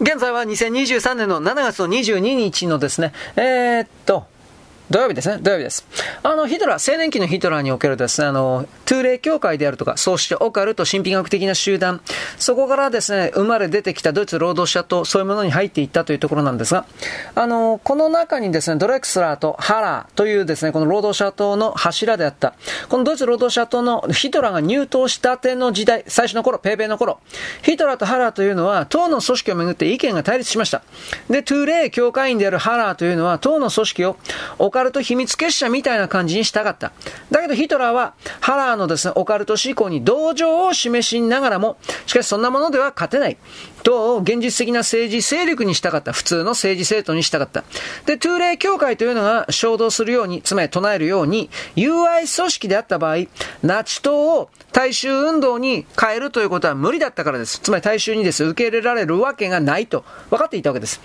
現在は2023年の7月の22日のですね、えー、っと、土曜日ですね。土曜日です。あの、ヒトラー、青年期のヒトラーにおけるですね、あの、トゥーレイ協会であるとか、そうしてオカルト神秘学的な集団、そこからですね、生まれ出てきたドイツ労働者とそういうものに入っていったというところなんですが、あの、この中にですね、ドレクスラーとハラーというですね、この労働者党の柱であった、このドイツ労働者党のヒトラーが入党したての時代、最初の頃、ペーペーの頃、ヒトラーとハラーというのは、党の組織をめぐって意見が対立しました。で、トゥーレ協会員であるハラーというのは、党の組織をオカルト秘密結社みたいな感じにしたかった。だけどヒトラーは、ハラーのですね、オカルト思考に同情を示しながらも、しかしそんなものでは勝てない。党を現実的な政治勢力にしたかった。普通の政治政党にしたかった。で、トゥーレ協会というのが唱道するように、つまり唱えるように、友愛組織であった場合、ナチ党を大衆運動に変えるということは無理だったからです。つまり大衆にです、受け入れられるわけがないと分かっていたわけです。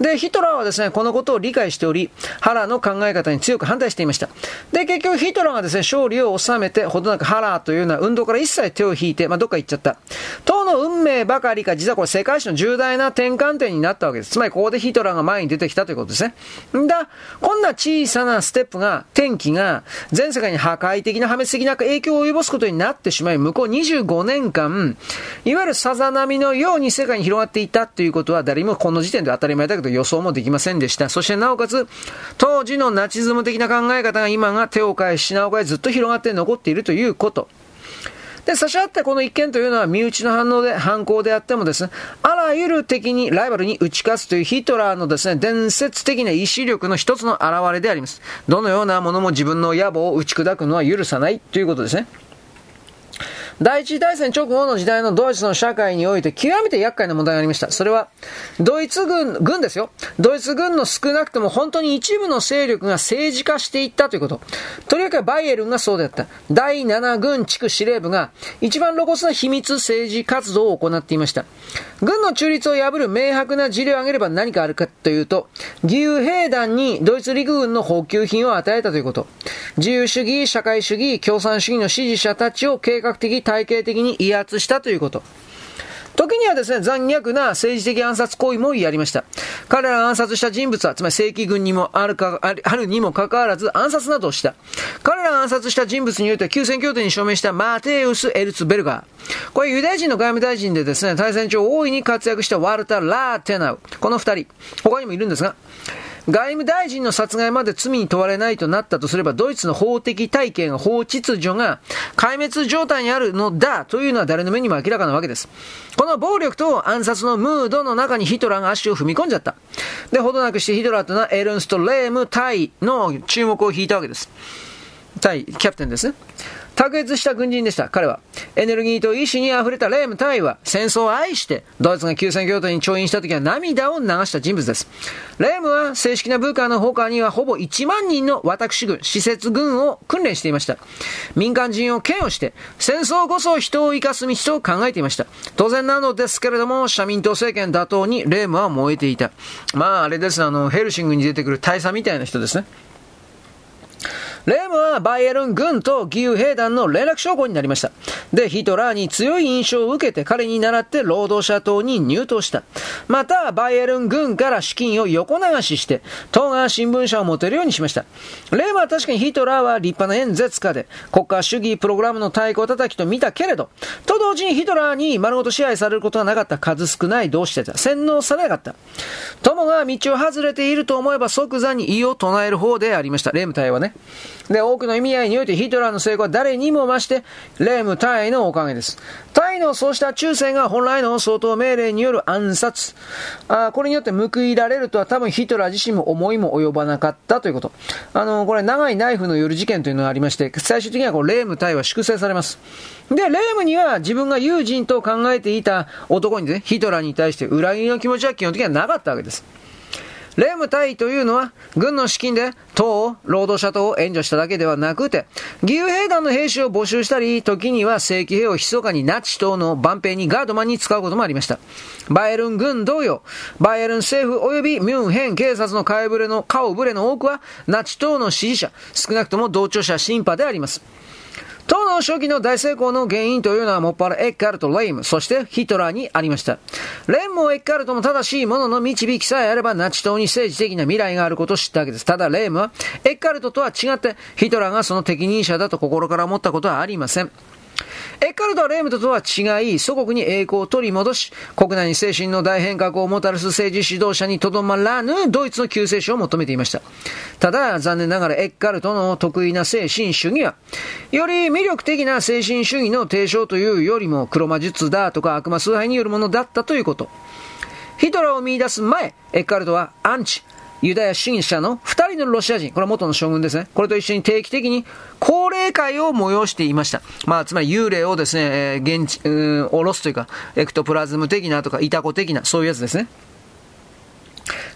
で、ヒトラーはですね、このことを理解しており、ハラーの考え方に強く反対していました。で、結局ヒトラーがですね、勝利を収めて、ほどなくハラーというような運動から一切手を引いて、まあ、どっか行っちゃった。党の運命ばかりか、実はこれ世界史の重大な転換点になったわけです。つまりここでヒトラーが前に出てきたということですね。んだ、こんな小さなステップが、天気が、全世界に破壊的な破滅的な影響を及ぼすことになってしまい、向こう25年間、いわゆるさざ波のように世界に広がっていたということは、誰もこの時点で当たり前だけど予想もできませんでした。そしてなおかつ、当時のナチズム的な考え方が今が手を変え、品を変え、ずっと広がって残っているということ。で、差し合ってこの一件というのは身内の反応で、反抗であってもですね、あらゆる敵に、ライバルに打ち勝つというヒトラーのですね、伝説的な意志力の一つの表れであります。どのようなものも自分の野望を打ち砕くのは許さないということですね。第一次大戦直後の時代のドイツの社会において極めて厄介な問題がありました。それは、ドイツ軍、軍ですよ。ドイツ軍の少なくとも本当に一部の勢力が政治化していったということ。とりわけバイエルンがそうであった。第7軍地区司令部が一番露骨な秘密政治活動を行っていました。軍の中立を破る明白な事例を挙げれば何かあるかというと、義勇兵団にドイツ陸軍の補給品を与えたということ。自由主義、社会主義、共産主義の支持者たちを計画的体系的に威圧したということ。時にはですね、残虐な政治的暗殺行為もやりました。彼らが暗殺した人物は、つまり正規軍にもあるか、あるにもかかわらず暗殺などをした。彼らが暗殺した人物によっては休戦協定に署名したマテウス・エルツベルガー。これユダヤ人の外務大臣でですね、対戦中大いに活躍したワルタ・ラーテナウ。この二人。他にもいるんですが、外務大臣の殺害まで罪に問われないとなったとすれば、ドイツの法的体系が、法秩序が壊滅状態にあるのだというのは誰の目にも明らかなわけです。この暴力と暗殺のムードの中にヒトラーが足を踏み込んじゃった。で、ほどなくしてヒトラーというのはエルンスト・レーム対の注目を引いたわけです。対キャプテンですね。卓越した軍人でした、彼は。エネルギーと意志に溢れたレーム隊は、戦争を愛して、ドイツが休戦協定に調印した時は涙を流した人物です。レームは、正式な部下の他には、ほぼ1万人の私軍、施設軍を訓練していました。民間人を嫌悪して、戦争こそ人を生かす道と考えていました。当然なのですけれども、社民党政権打倒にレームは燃えていた。まあ、あれですあの、ヘルシングに出てくる大佐みたいな人ですね。レームはバイエルン軍と義勇兵団の連絡将校になりました。で、ヒトラーに強い印象を受けて彼に倣って労働者党に入党した。また、バイエルン軍から資金を横流しして、党が新聞社を持てるようにしました。レームは確かにヒトラーは立派な演説家で、国家主義プログラムの太鼓叩きと見たけれど、と同時にヒトラーに丸ごと支配されることはなかった数少ない同志たちは洗脳されなかった。友が道を外れていると思えば即座に異を唱える方でありました。レーム隊はね。で、多くの意味合いにおいてヒトラーの成功は誰にも増して、レーム隊のおかげです。隊のそうした忠誠が本来の総統命令による暗殺、あこれによって報いられるとは多分ヒトラー自身も思いも及ばなかったということ。あの、これ長いナイフの夜事件というのがありまして、最終的にはこうレーム隊は粛清されます。で、レームには自分が友人と考えていた男にね、ヒトラーに対して裏切りの気持ちは基本的にはなかったわけです。レム隊というのは、軍の資金で党を、労働者党を援助しただけではなくて、義勇兵団の兵士を募集したり、時には正規兵を密かにナチ党の万兵にガードマンに使うこともありました。バイエルン軍同様、バイエルン政府及びミュンヘン警察の顔ぶれの、顔ぶれの多くは、ナチ党の支持者、少なくとも同調者、シンパであります。当の初期の大成功の原因というのはもっぱらエッカルト、レイム、そしてヒトラーにありました。レイムもエッカルトも正しいものの導きさえあればナチ党に政治的な未来があることを知ったわけです。ただレイムはエッカルトとは違ってヒトラーがその適任者だと心から思ったことはありません。エッカルトはレームトとは違い、祖国に栄光を取り戻し、国内に精神の大変革をもたらす政治指導者にとどまらぬドイツの救世主を求めていました。ただ、残念ながらエッカルトの得意な精神主義は、より魅力的な精神主義の提唱というよりも黒魔術だとか悪魔崇拝によるものだったということ。ヒトラーを見出す前、エッカルトはアンチ、ユダヤ主義者の2人のロシア人、これは元の将軍ですね。これと一緒に定期的に高齢会を催していました。まあ、つまり幽霊をですね、えー、現地、うん、下ろすというか、エクトプラズム的なとか、イタコ的な、そういうやつですね。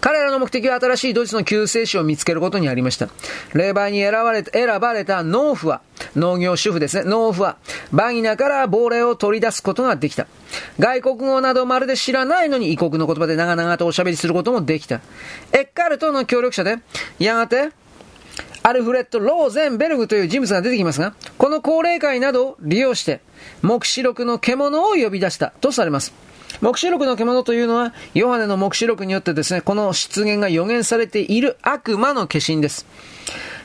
彼らの目的は新しいドイツの救世主を見つけることにありました。霊媒に選ばれた、選ばれた農夫は、農業主婦ですね、農夫は、バギナから亡霊を取り出すことができた。外国語などまるで知らないのに異国の言葉で長々とおしゃべりすることもできた。エッカルトの協力者で、やがて、アルフレッド・ローゼンベルグという人物が出てきますが、この高齢会などを利用して、目視録の獣を呼び出したとされます。目視録の獣というのは、ヨハネの目視録によってですね、この出現が予言されている悪魔の化身です。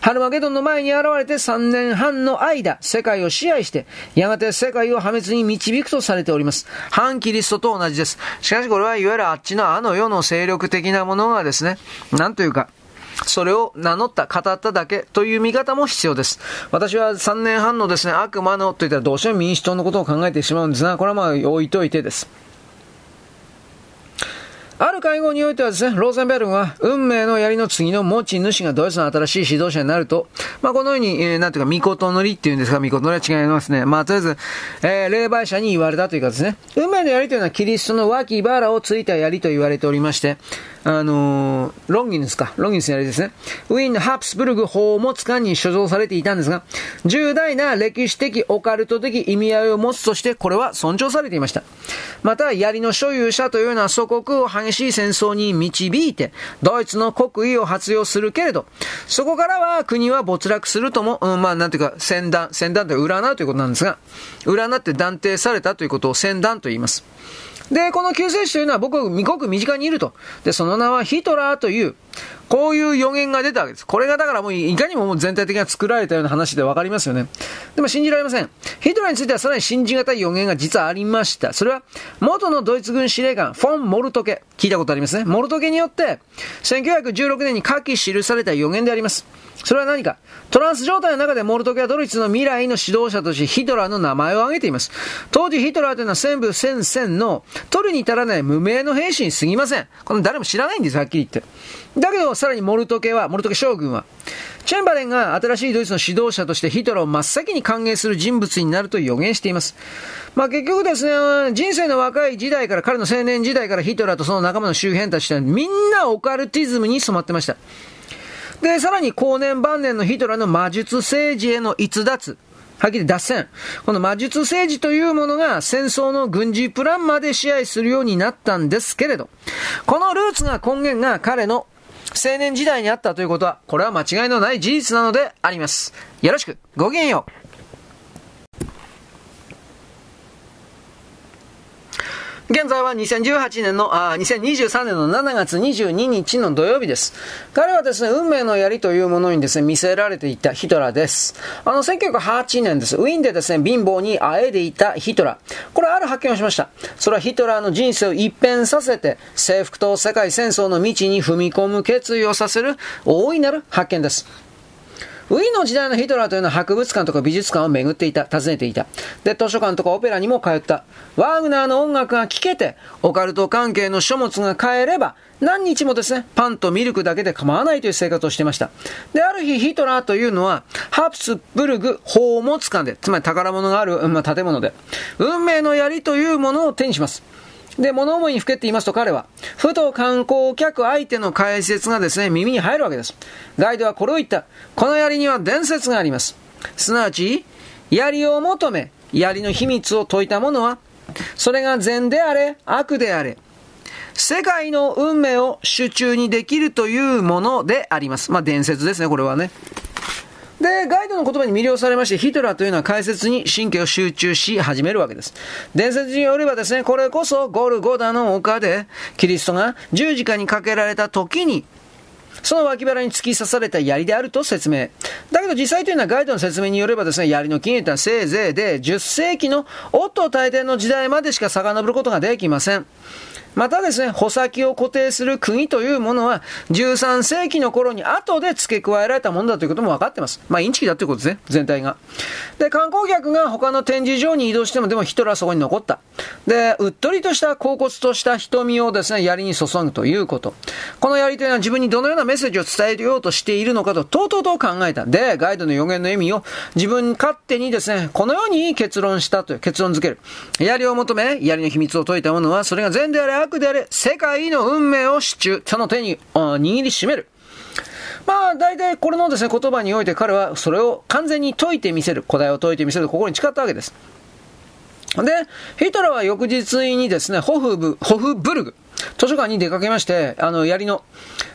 ハルマゲドンの前に現れて3年半の間、世界を支配して、やがて世界を破滅に導くとされております。反キリストと同じです。しかしこれはいわゆるあっちのあの世の勢力的なものがですね、なんというか、それを名乗った、語っただけという見方も必要です。私は3年半のですね、悪魔のといったらどうしても民主党のことを考えてしまうんですが、これはまあ置いといてです。ある会合においてはですね、ローゼンベルグは、運命の槍の次の持ち主がドイツの新しい指導者になると、まあ、このように、えー、なんていうか、ミコトノリっていうんですが、ミコトノリは違いますね。まあ、とりあえず、えー、霊媒者に言われたというかですね、運命の槍というのはキリストの脇腹をついた槍と言われておりまして、あのー、ロンギヌスか、ロンギヌスの槍ですね。ウィーンの・ハプスブルグ法を持つ官に所蔵されていたんですが、重大な歴史的、オカルト的意味合いを持つとして、これは尊重されていました。また、槍の所有者というのは祖国を激しい戦争に導いて、ドイツの国威を発揚するけれど、そこからは国は没落するとも、うん、まあ、なんていうか、戦断、戦断という占うということなんですが、占って断定されたということを戦断と言います。で、この救世主というのは僕、ごく身近にいると。で、その名はヒトラーという、こういう予言が出たわけです。これがだからもういかにももう全体的に作られたような話でわかりますよね。でも信じられません。ヒトラーについてはさらに信じがたい予言が実はありました。それは、元のドイツ軍司令官、フォン・モルトケ。聞いたことありますね。モルトケによって、1916年に下記記された予言であります。それは何かトランス状態の中でモルトケはドイツの未来の指導者としてヒトラーの名前を挙げています。当時ヒトラーというのは戦部戦線の取るに至らない無名の兵士に過ぎません。この誰も知らないんです、はっきり言って。だけど、さらにモルトケは、モルトケ将軍は、チェンバレンが新しいドイツの指導者としてヒトラーを真っ先に歓迎する人物になると予言しています。まあ結局ですね、人生の若い時代から、彼の青年時代からヒトラーとその仲間の周辺たちはみんなオカルティズムに染まってました。で、さらに後年晩年のヒトラーの魔術政治への逸脱。はっきり脱線。この魔術政治というものが戦争の軍事プランまで支配するようになったんですけれど、このルーツが根源が彼の青年時代にあったということは、これは間違いのない事実なのであります。よろしく、ごきげんよう。現在は2018年の、あ、2023年の7月22日の土曜日です。彼はですね、運命の槍というものにですね、見せられていたヒトラーです。あの、1908年です。ウィーンでですね、貧乏にあえでいたヒトラー。これある発見をしました。それはヒトラーの人生を一変させて、征服と世界戦争の道に踏み込む決意をさせる大いなる発見です。ウィーンの時代のヒトラーというのは博物館とか美術館を巡っていた、訪ねていた。で、図書館とかオペラにも通った。ワーグナーの音楽が聴けて、オカルト関係の書物が買えれば、何日もですね、パンとミルクだけで構わないという生活をしていました。で、ある日ヒトラーというのは、ハプスブルグ宝物館で、つまり宝物がある、まあ、建物で、運命の槍というものを手にします。で、物思いにふけって言いますと彼は、ふと観光客相手の解説がですね、耳に入るわけです。ガイドはこれを言った。この槍には伝説があります。すなわち、槍を求め、槍の秘密を解いた者は、それが善であれ、悪であれ、世界の運命を手中にできるというものであります。まあ伝説ですね、これはね。で、ガイドの言葉に魅了されまして、ヒトラーというのは解説に神経を集中し始めるわけです。伝説によればですね、これこそゴルゴダの丘で、キリストが十字架にかけられた時に、その脇腹に突き刺された槍であると説明。だけど実際というのはガイドの説明によればですね、槍の起源というのはせいぜいで10世紀のオット大帝の時代までしか遡ることができません。またですね、穂先を固定する釘というものは、13世紀の頃に後で付け加えられたものだということも分かってます。まあ、インチキだということですね、全体が。で、観光客が他の展示場に移動しても、でもヒトラーはそこに残った。で、うっとりとした恍惚とした瞳をですね、槍に注ぐということ。この槍というのは自分にどのようなメッセージを伝えようとしているのかと、とうとうと考えた。で、ガイドの予言の意味を自分勝手にですね、このように結論したという、結論付ける。槍を求め、槍の秘密を解いた者は、それが善であれ悪であれ、世界の運命を支柱、その手に握りしめる。まあ、大体これのですね、言葉において彼はそれを完全に解いてみせる、答えを解いてみせる、ここに誓ったわけです。で、ヒトラーは翌日にですね、ホフブ、ホフブルグ、図書館に出かけまして、あの、槍の、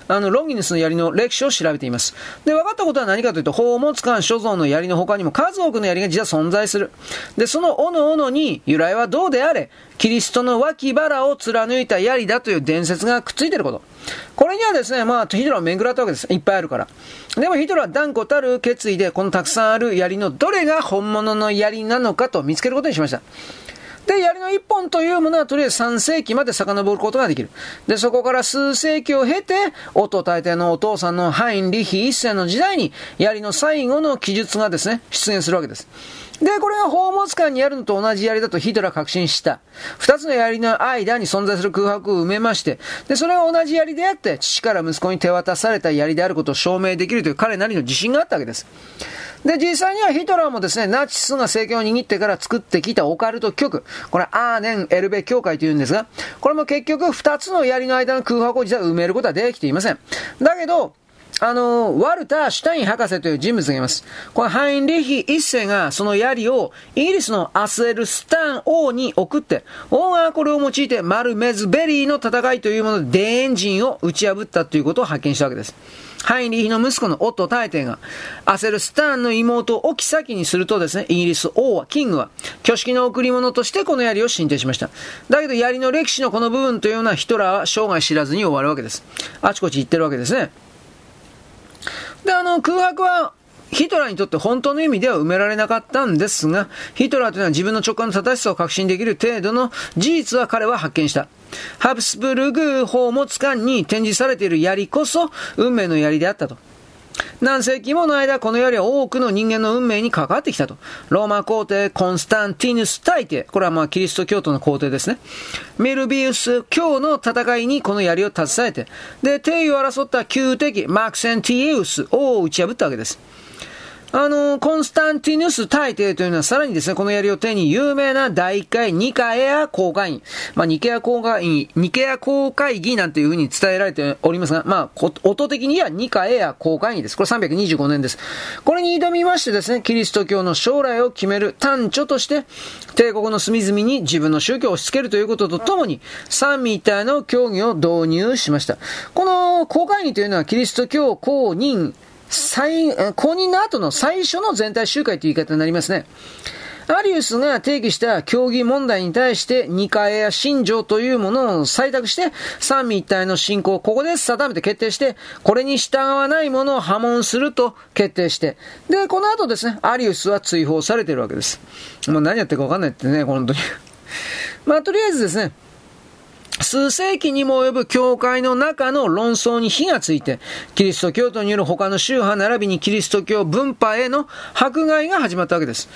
あの、ロンギヌスの槍の歴史を調べています。で、分かったことは何かというと、宝物館所蔵の槍の他にも数多くの槍が実は存在する。で、その斧斧に由来はどうであれ、キリストの脇腹を貫いた槍だという伝説がくっついてること。これにはですね、まあ、ヒトラーを巡らったわけです。いっぱいあるから。でもヒトラーは断固たる決意で、このたくさんある槍のどれが本物の槍なのかと見つけることにしました。で、槍の一本というものはとりあえず3世紀まで遡ることができる。で、そこから数世紀を経て、オト大帝のお父さんのハイン・リヒ一世の時代に、槍の最後の記述がですね、出現するわけです。で、これが宝物館にあるのと同じ槍だとヒトラー確信した。二つの槍の間に存在する空白を埋めまして、で、それが同じ槍であって、父から息子に手渡された槍であることを証明できるという彼なりの自信があったわけです。で、実際にはヒトラーもですね、ナチスが政権を握ってから作ってきたオカルト局、これアーネン・エルベ教会というんですが、これも結局二つの槍の間の空白を実は埋めることはできていません。だけど、あの、ワルター・シュタイン博士という人物がいます。このハインリヒ一世がその槍をイギリスのアスエルスタン王に送って、王がこれを用いてマルメズベリーの戦いというもので、デーエンジンを打ち破ったということを発見したわけです。ハインリヒの息子のオット大帝が、焦るスターンの妹を置先にするとですね、イギリス王は、キングは、挙式の贈り物としてこの槍を進呈しました。だけど槍の歴史のこの部分というのはヒトラーは生涯知らずに終わるわけです。あちこち行ってるわけですね。で、あの、空白は、ヒトラーにとって本当の意味では埋められなかったんですが、ヒトラーというのは自分の直感の正しさを確信できる程度の事実は彼は発見した。ハプスブルグ宝物館に展示されている槍こそ運命の槍であったと。何世紀もの間、この槍は多くの人間の運命に関わってきたと。ローマ皇帝コンスタンティヌス大帝。これはまあキリスト教徒の皇帝ですね。ミルビウス教の戦いにこの槍を携えて、で、帝位を争った旧敵マクセンティエウスを打ち破ったわけです。あの、コンスタンティヌス大帝というのはさらにですね、この槍を手に有名な第1回ニカエア公会員、まあ、ニケア公会員、ニケア公会議なんていうふうに伝えられておりますが、まあ、音的にはニカエア公会員です。これ325年です。これに挑みましてですね、キリスト教の将来を決める単著として、帝国の隅々に自分の宗教を押し付けるということとともに、三位一体の教義を導入しました。この公会議というのはキリスト教公認最、公認の後の最初の全体集会という言い方になりますね。アリウスが提起した競技問題に対して二階や信条というものを採択して三位一体の信仰をここで定めて決定してこれに従わないものを破門すると決定してで、この後ですね、アリウスは追放されてるわけです。もう何やってるかわかんないってね、本当に まあ、とりあえずですね、数世紀にも及ぶ教会の中の論争に火がついて、キリスト教徒による他の宗派並びにキリスト教分派への迫害が始まったわけです。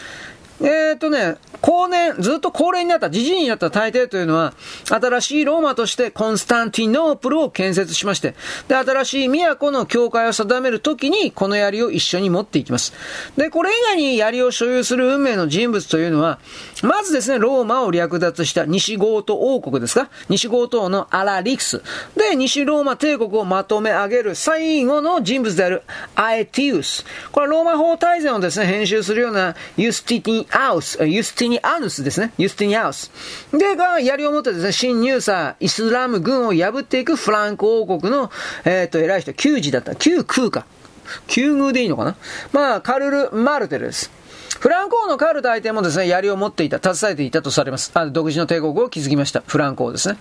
えっ、とね、後年、ずっと高齢になった、じじいになった大帝というのは、新しいローマとしてコンスタンティノープルを建設しまして、で、新しい都の教会を定めるときに、この槍を一緒に持っていきます。で、これ以外に槍を所有する運命の人物というのは、まずですね、ローマを略奪した西ゴート王国ですか？西ゴートのアラリクス。で、西ローマ帝国をまとめ上げる最後の人物であるアエティウス。これはローマ法大全をですね、編集するようなユスティティアウス、ユスティニアヌスですね。ユスティニアウス。で、が、槍を持ってですね、新入サイスラム軍を破っていくフランク王国の、えっ、ー、と、偉い人、旧時だった。旧空か。旧遇でいいのかな？まあ、カルル・マルテルです。フランコーのカール大帝もですね、槍を持っていた、携えていたとされます。あ独自の帝国を築きました。フランコーですね。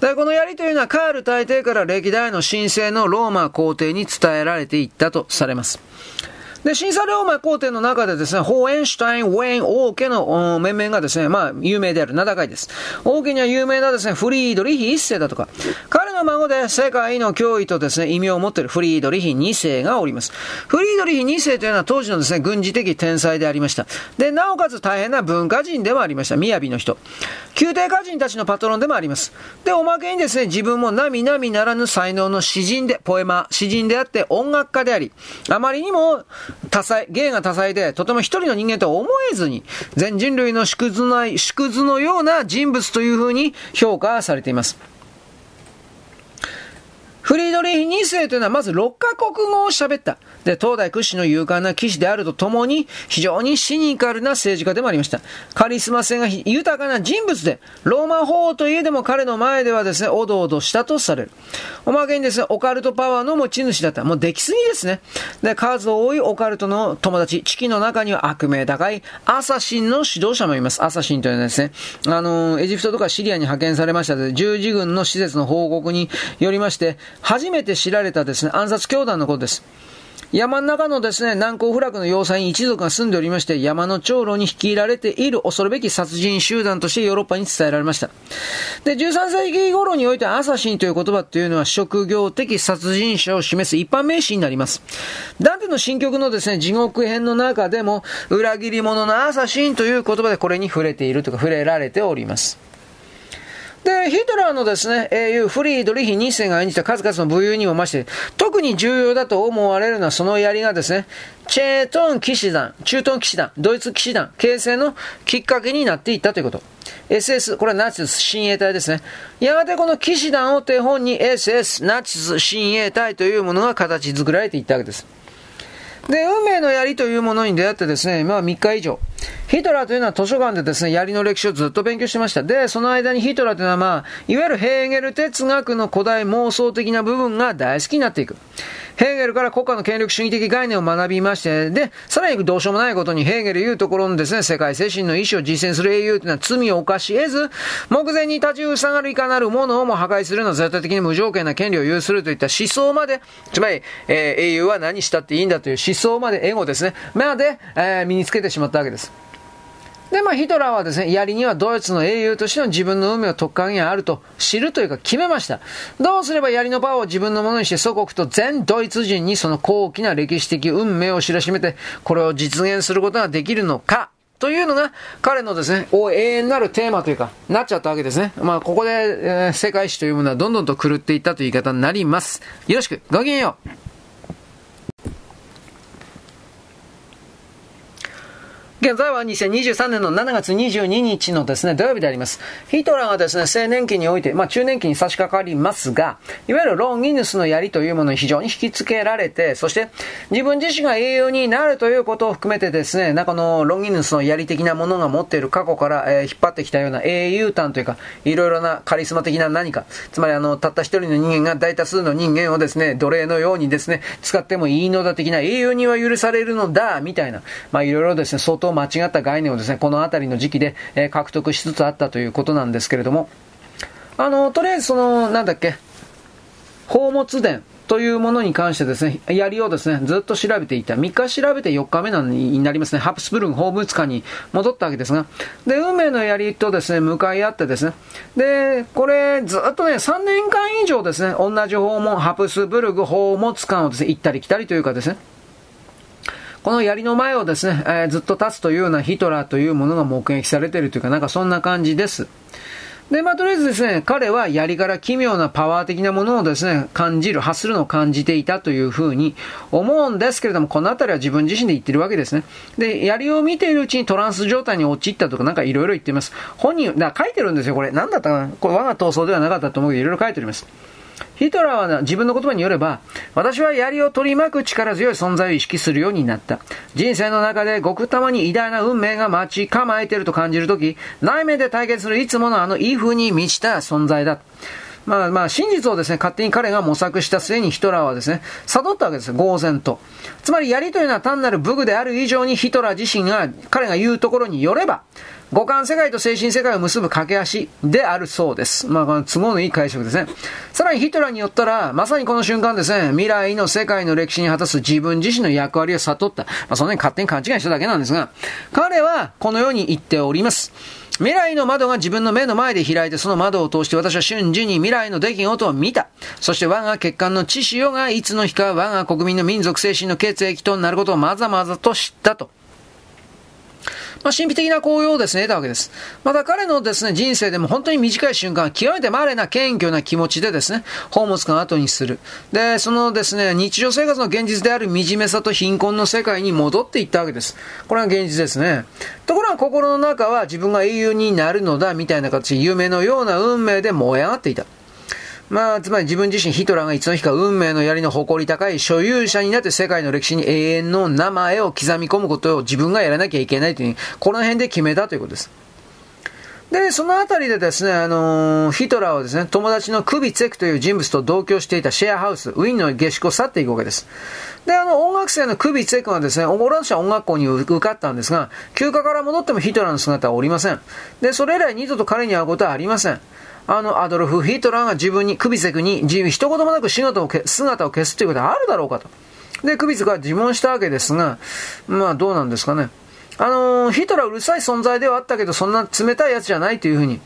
で、この槍というのはカール大帝から歴代の神聖のローマ皇帝に伝えられていったとされます。で、審査龍馬皇帝の中でですね、ホーエンシュタイン、ウェイン、王家の面々がですね、まあ、有名である、名高いです。王家には有名なですね、フリードリヒ一世だとか、彼の孫で世界の脅威とですね、異名を持っているフリードリヒ二世がおります。フリードリヒ二世というのは当時のですね、軍事的天才でありました。で、なおかつ大変な文化人でもありました。雅の人。宮廷歌人たちのパトロンでもあります。で、おまけにですね、自分も並々ならぬ才能の詩人で、ポエマ、詩人であって音楽家であり、あまりにも多彩、芸が多彩で、とても一人の人間とは思えずに、全人類の縮図ない、縮図のような人物というふうに評価されています。フリードリヒ2世というのはまず6カ国語を喋った。で、東大屈指の勇敢な騎士であるとともに、非常にシニカルな政治家でもありました。カリスマ性が豊かな人物で、ローマ法王といえでも彼の前ではですね、おどおどしたとされる。おまけにですね、オカルトパワーの持ち主だった。もう出来すぎですね。で、数多いオカルトの友達、地域の中には悪名高いアサシンの指導者もいます。アサシンというのはですね、あの、エジプトとかシリアに派遣されましたで、十字軍の施設の報告によりまして、初めて知られたですね、暗殺教団のことです。山の中のですね、難攻不落の要塞に一族が住んでおりまして、山の長老に率いられている恐るべき殺人集団としてヨーロッパに伝えられました。で、13世紀頃においてアサシンという言葉というのは職業的殺人者を示す一般名詞になります。ダンテの新曲のですね、地獄編の中でも、裏切り者のアサシンという言葉でこれに触れているとか触れられております。で、ヒトラーのですね、英雄フリードリヒ2世が演じた数々の武勇にもまして、特に重要だと思われるのはその槍がですね、チェートン騎士団、中東騎士団、ドイツ騎士団、形成のきっかけになっていったということ。SS、これはナチス親衛隊ですね。やがてこの騎士団を手本に SS、ナチス親衛隊というものが形作られていったわけです。で、運命の槍というものに出会ってですね、まあ3日以上。ヒトラーというのは図書館でですね、槍の歴史をずっと勉強してました。で、その間にヒトラーというのはまあ、いわゆるヘーゲル哲学の古代妄想的な部分が大好きになっていく。ヘーゲルから国家の権力主義的概念を学びまして、で、さらにどうしようもないことにヘーゲルいうところのですね、世界精神の意志を実践する英雄というのは罪を犯し得ず、目前に立ちふさがるいかなるものをも破壊するのは絶対的に無条件な権利を有するといった思想まで、つまり、えー、英雄は何したっていいんだという思想まで、エゴですね、まで、えー、身につけてしまったわけです。で、まあ、ヒトラーはですね、槍にはドイツの英雄としての自分の運命を特化にあると知るというか決めました。どうすれば槍のパワーを自分のものにして祖国と全ドイツ人にその高貴な歴史的運命を知らしめて、これを実現することができるのか？というのが彼のですね、永遠なるテーマというか、なっちゃったわけですね。まあ、ここで、えー、世界史というものはどんどんと狂っていったという言い方になります。よろしく、ごきげんよう。現在は2023年の7月22日のですね、土曜日であります。ヒトラーがですね、青年期において、まあ中年期に差し掛かりますが、いわゆるロンギヌスの槍というものに非常に引き付けられて、そして自分自身が英雄になるということを含めてですね、なんかのロンギヌスの槍的なものが持っている過去から、えー、引っ張ってきたような英雄譚というか、いろいろなカリスマ的な何か、つまりあの、たった一人の人間が大多数の人間をですね、奴隷のようにですね、使ってもいいのだ的な英雄には許されるのだ、みたいな、まあいろいろですね、相当間違った概念をですね、この辺りの時期で、え獲得しつつあったということなんですけれども、あの、とりあえずその、なんだっけ、宝物伝というものに関してですね、槍をですね、ずっと調べていた。3日調べて4日目になりますね、ハプスブルグ宝物館に戻ったわけですが、で、運命の槍とですね、向かい合ってですね、で、これ、ずっとね、3年間以上ですね、同じ訪問、ハプスブルグ宝物館をですね、行ったり来たりというかですね、この槍の前をですね、えー、ずっと立つというようなヒトラーというものが目撃されているというか、なんかそんな感じです。で、まあ、とりあえずですね、彼は槍から奇妙なパワー的なものをですね、感じる、発するのを感じていたというふうに思うんですけれども、このあたりは自分自身で言ってるわけですね。で、槍を見ているうちにトランス状態に陥ったとか、なんかいろいろ言っています。本人、だ書いてるんですよ、これ。なんだったかなこれ我が闘争ではなかったと思うけど、いろいろ書いております。ヒトラーは自分の言葉によれば、私は槍を取り巻く力強い存在を意識するようになった。人生の中でごくたまに偉大な運命が待ち構えていると感じるとき、内面で対決するいつものあのいい風に満ちた存在だ。まあまあ、真実をですね、勝手に彼が模索した末にヒトラーはですね、悟ったわけですよ、呆然と。つまり、槍というのは単なる武具である以上にヒトラー自身が、彼が言うところによれば、五感世界と精神世界を結ぶ架け橋であるそうです。まあ、都合のいい解釈ですね。さらにヒトラーによったら、まさにこの瞬間ですね、未来の世界の歴史に果たす自分自身の役割を悟った。まあ、そんなに勝手に勘違いしただけなんですが、彼はこのように言っております。未来の窓が自分の目の前で開いて、その窓を通して私は瞬時に未来の出来事を見た。そして我が血管の血潮がいつの日か我が国民の民族精神の血液となることをまざまざと知ったと。まあ、神秘的な紅葉をですね、得たわけです。また彼のですね、人生でも本当に短い瞬間、極めて稀な謙虚な気持ちでですね、宝物館を後にする。で、そのですね、日常生活の現実である惨めさと貧困の世界に戻っていったわけです。これが現実ですね。ところが心の中は自分が英雄になるのだ、みたいな形、夢のような運命で燃え上がっていた。まあ、つまり自分自身ヒトラーがいつの日か運命の槍の誇り高い所有者になって世界の歴史に永遠の名前を刻み込むことを自分がやらなきゃいけないという、この辺で決めたということです。で、そのあたりでですね、あのー、ヒトラーはですね、友達のクビツェクという人物と同居していたシェアハウス、ウィンの下宿を去っていくわけです。で、あの、音楽生のクビツェクはですね、オランシャ音楽校に受かったんですが、休暇から戻ってもヒトラーの姿はおりません。で、それ以来二度と彼に会うことはありません。あの、アドルフ・ヒトラーが自分に、クビセクに、一言もなく姿を姿を消すということはあるだろうかと。で、クビセクは自問したわけですが、まあどうなんですかね。あのー、ヒトラーうるさい存在ではあったけど、そんな冷たいやつじゃないというふうに。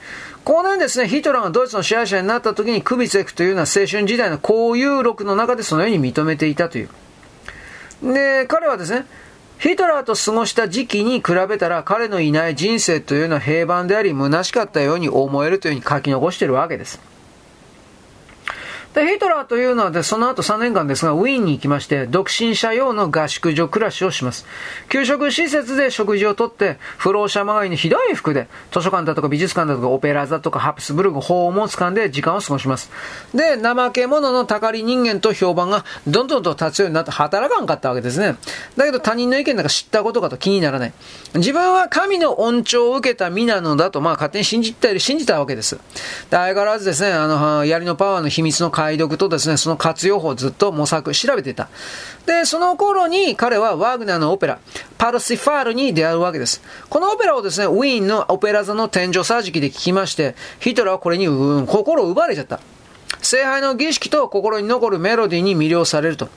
後年ですね、ヒトラーがドイツの支配者になった時に、クビセクというのは青春時代の交友録の中でそのように認めていたという。で、彼はですね、ヒトラーと過ごした時期に比べたら彼のいない人生というのは平凡であり虚しかったように思えるというふうに書き残しているわけです。で、ヒトラーというのはで、その後3年間ですが、ウィーンに行きまして、独身者用の合宿所暮らしをします。給食施設で食事をとって、不老者周りにひどい服で、図書館だとか美術館だとかオペラ座とかハプスブルグ、法も掴んで時間を過ごします。で、怠け者のたかり人間と評判がどんどんと立つようになって働かんかったわけですね。だけど他人の意見なんか知ったことかと気にならない。自分は神の恩寵を受けた身なのだと、まあ勝手に信じたり、信じたわけです。で、相変わらずですね、あの、槍のパワーの秘密の解読とですね、その活用法をずっと模索、調べていた。で、その頃に彼はワグナーのオペラ、パルシファールに出会うわけです。このオペラをですね、ウィーンのオペラ座の天井桟敷で聞きまして、ヒトラーはこれに、うん、心を奪われちゃった。聖杯の儀式と心に残るメロディーに魅了されると。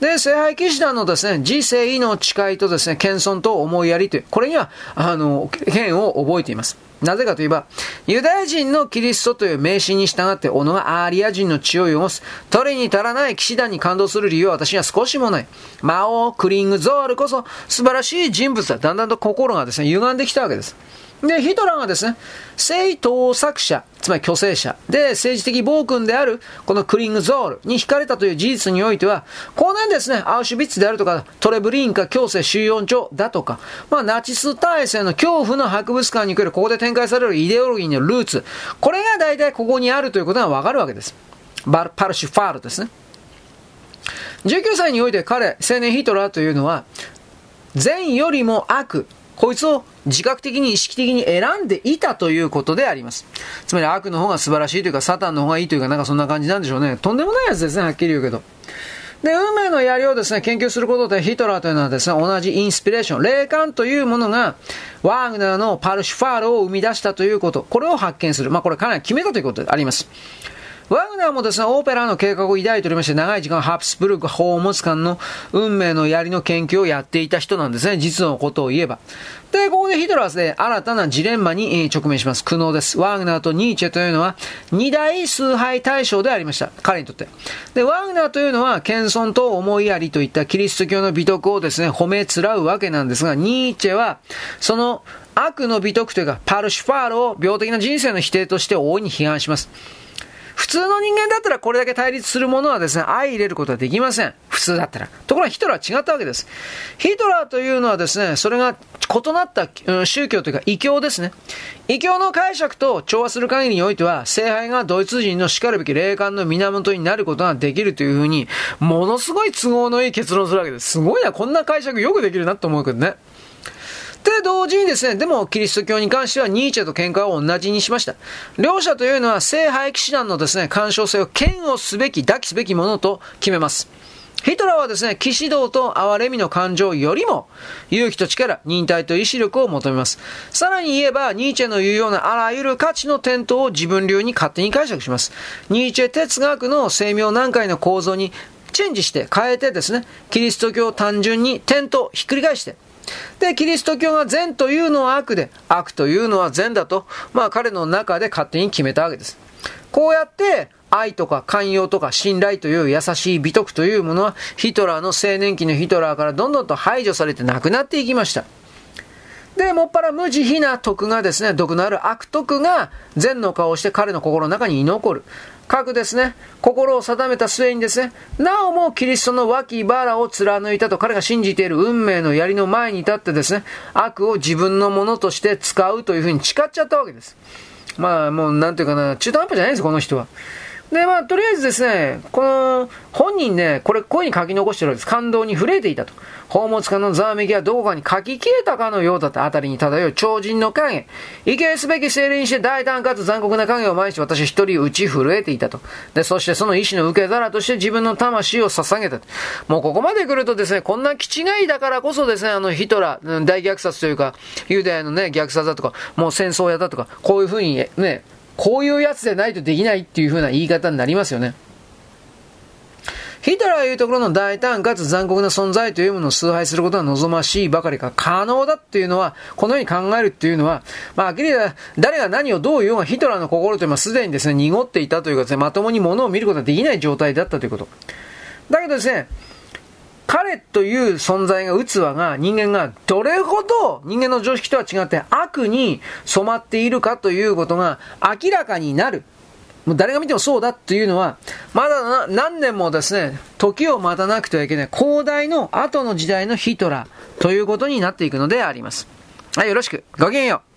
で、聖杯騎士団のですね、自世の誓いとですね、謙遜と思いやりという、これには、あの、剣を覚えています。なぜかといえば、ユダヤ人のキリストという名詞に従って、斧がアーリア人の血を汚す、取りに足らない騎士団に感動する理由は私には少しもない。魔王、クリングゾールこそ素晴らしい人物だ。だんだんと心がですね、歪んできたわけです。で、ヒトラーがですね、正当作者、つまり虚勢者で政治的暴君であるこのクリングゾールに惹かれたという事実においては、後年ですね、アウシュビッツであるとか、トレブリンカ強制収容所だとか、まあ、ナチス体制の恐怖の博物館に来るここで展開されるイデオロギーのルーツ、これが大体ここにあるということがわかるわけです。バルパルシュファールですね。19歳において彼、青年ヒトラーというのは、善よりも悪、こいつを自覚的に意識的に選んでいたということであります。つまり悪の方が素晴らしいというか、サタンの方がいいというか、なんかそんな感じなんでしょうね。とんでもないやつですね、はっきり言うけど。で、運命の槍をですね、研究することでヒトラーというのはですね、同じインスピレーション、霊感というものが、ワーグナーのパルシュファールを生み出したということ、これを発見する。まあ、これかなり決めたということであります。ワグナーもですね、オペラの計画を抱いておりまして、長い時間ハプスブルク宝物館の運命の槍の研究をやっていた人なんですね、実のことを言えば。で、ここでヒトラーはですね、新たなジレンマに直面します。苦悩です。ワグナーとニーチェというのは、二大崇拝対象でありました。彼にとって。で、ワグナーというのは、謙遜と思いやりといったキリスト教の美徳をですね、褒めつらうわけなんですが、ニーチェは、その悪の美徳というか、パルシュファールを病的な人生の否定として大いに批判します。普通の人間だったらこれだけ対立するものはですね、相入れることはできません。普通だったら。ところがヒトラーは違ったわけです。ヒトラーというのはですね、それが異なった宗教というか異教ですね。異教の解釈と調和する限りにおいては、聖杯がドイツ人の叱るべき霊感の源になることができるというふうに、ものすごい都合のいい結論するわけです。すごいな、こんな解釈よくできるなと思うけどね。で、同時にですね、でもキリスト教に関してはニーチェと見解を同じにしました。両者というのは聖廃棄士団のですね、干渉性を嫌悪すべき、抱きすべきものと決めます。ヒトラーはですね、騎士道と憐れみの感情よりも、勇気と力、忍耐と意志力を求めます。さらに言えば、ニーチェの言うようなあらゆる価値の点灯を自分流に勝手に解釈します。ニーチェ哲学の精妙難解の構造にチェンジして変えてですね、キリスト教を単純に点とひっくり返して、で、キリスト教が善というのは悪で、悪というのは善だと、まあ彼の中で勝手に決めたわけです。こうやって、愛とか寛容とか信頼という優しい美徳というものはヒトラーの青年期のヒトラーからどんどんと排除されてなくなっていきました。で、もっぱら無慈悲な徳がですね、毒のある悪徳が善の顔をして彼の心の中に居残る。各ですね、心を定めた末にですね、なおもキリストの脇腹を貫いたと彼が信じている運命の槍の前に立ってですね、悪を自分のものとして使うというふうに誓っちゃったわけです。まあもうなんていうかな、中途半端じゃないですこの人は。で、まあ、とりあえずですね、この、本人ね、これ、声に書き残してるわけです。感動に触れていたと。宝物家のざわめきはどこかに書き消えたかのようだったあたりに漂う超人の影。生けすべき精霊にして大胆かつ残酷な影を前にして私一人打ち震えていたと。で、そしてその意志の受け皿として自分の魂を捧げた。もうここまで来るとですね、こんな気違いだからこそですね、あのヒトラー、大虐殺というか、ユダヤのね、虐殺だとか、もう戦争やだとか、こういうふうにね、こういうやつでないとできないっていう風な言い方になりますよね。ヒトラーいうところの大胆かつ残酷な存在というものを崇拝することは望ましいばかりか可能だっていうのは、このように考えるっていうのは、まあ、はっきり誰が何をどう言おうがヒトラーの心というのはすでにですね、濁っていたというかですね、まともに物を見ることができない状態だったということ。だけどですね、彼という存在が、器が、人間がどれほど人間の常識とは違って悪に染まっているかということが明らかになる。もう誰が見てもそうだっていうのは、まだ何年もですね、時を待たなくてはいけない広大の後の時代のヒトラーということになっていくのであります。はい、よろしく。ごきげんよう。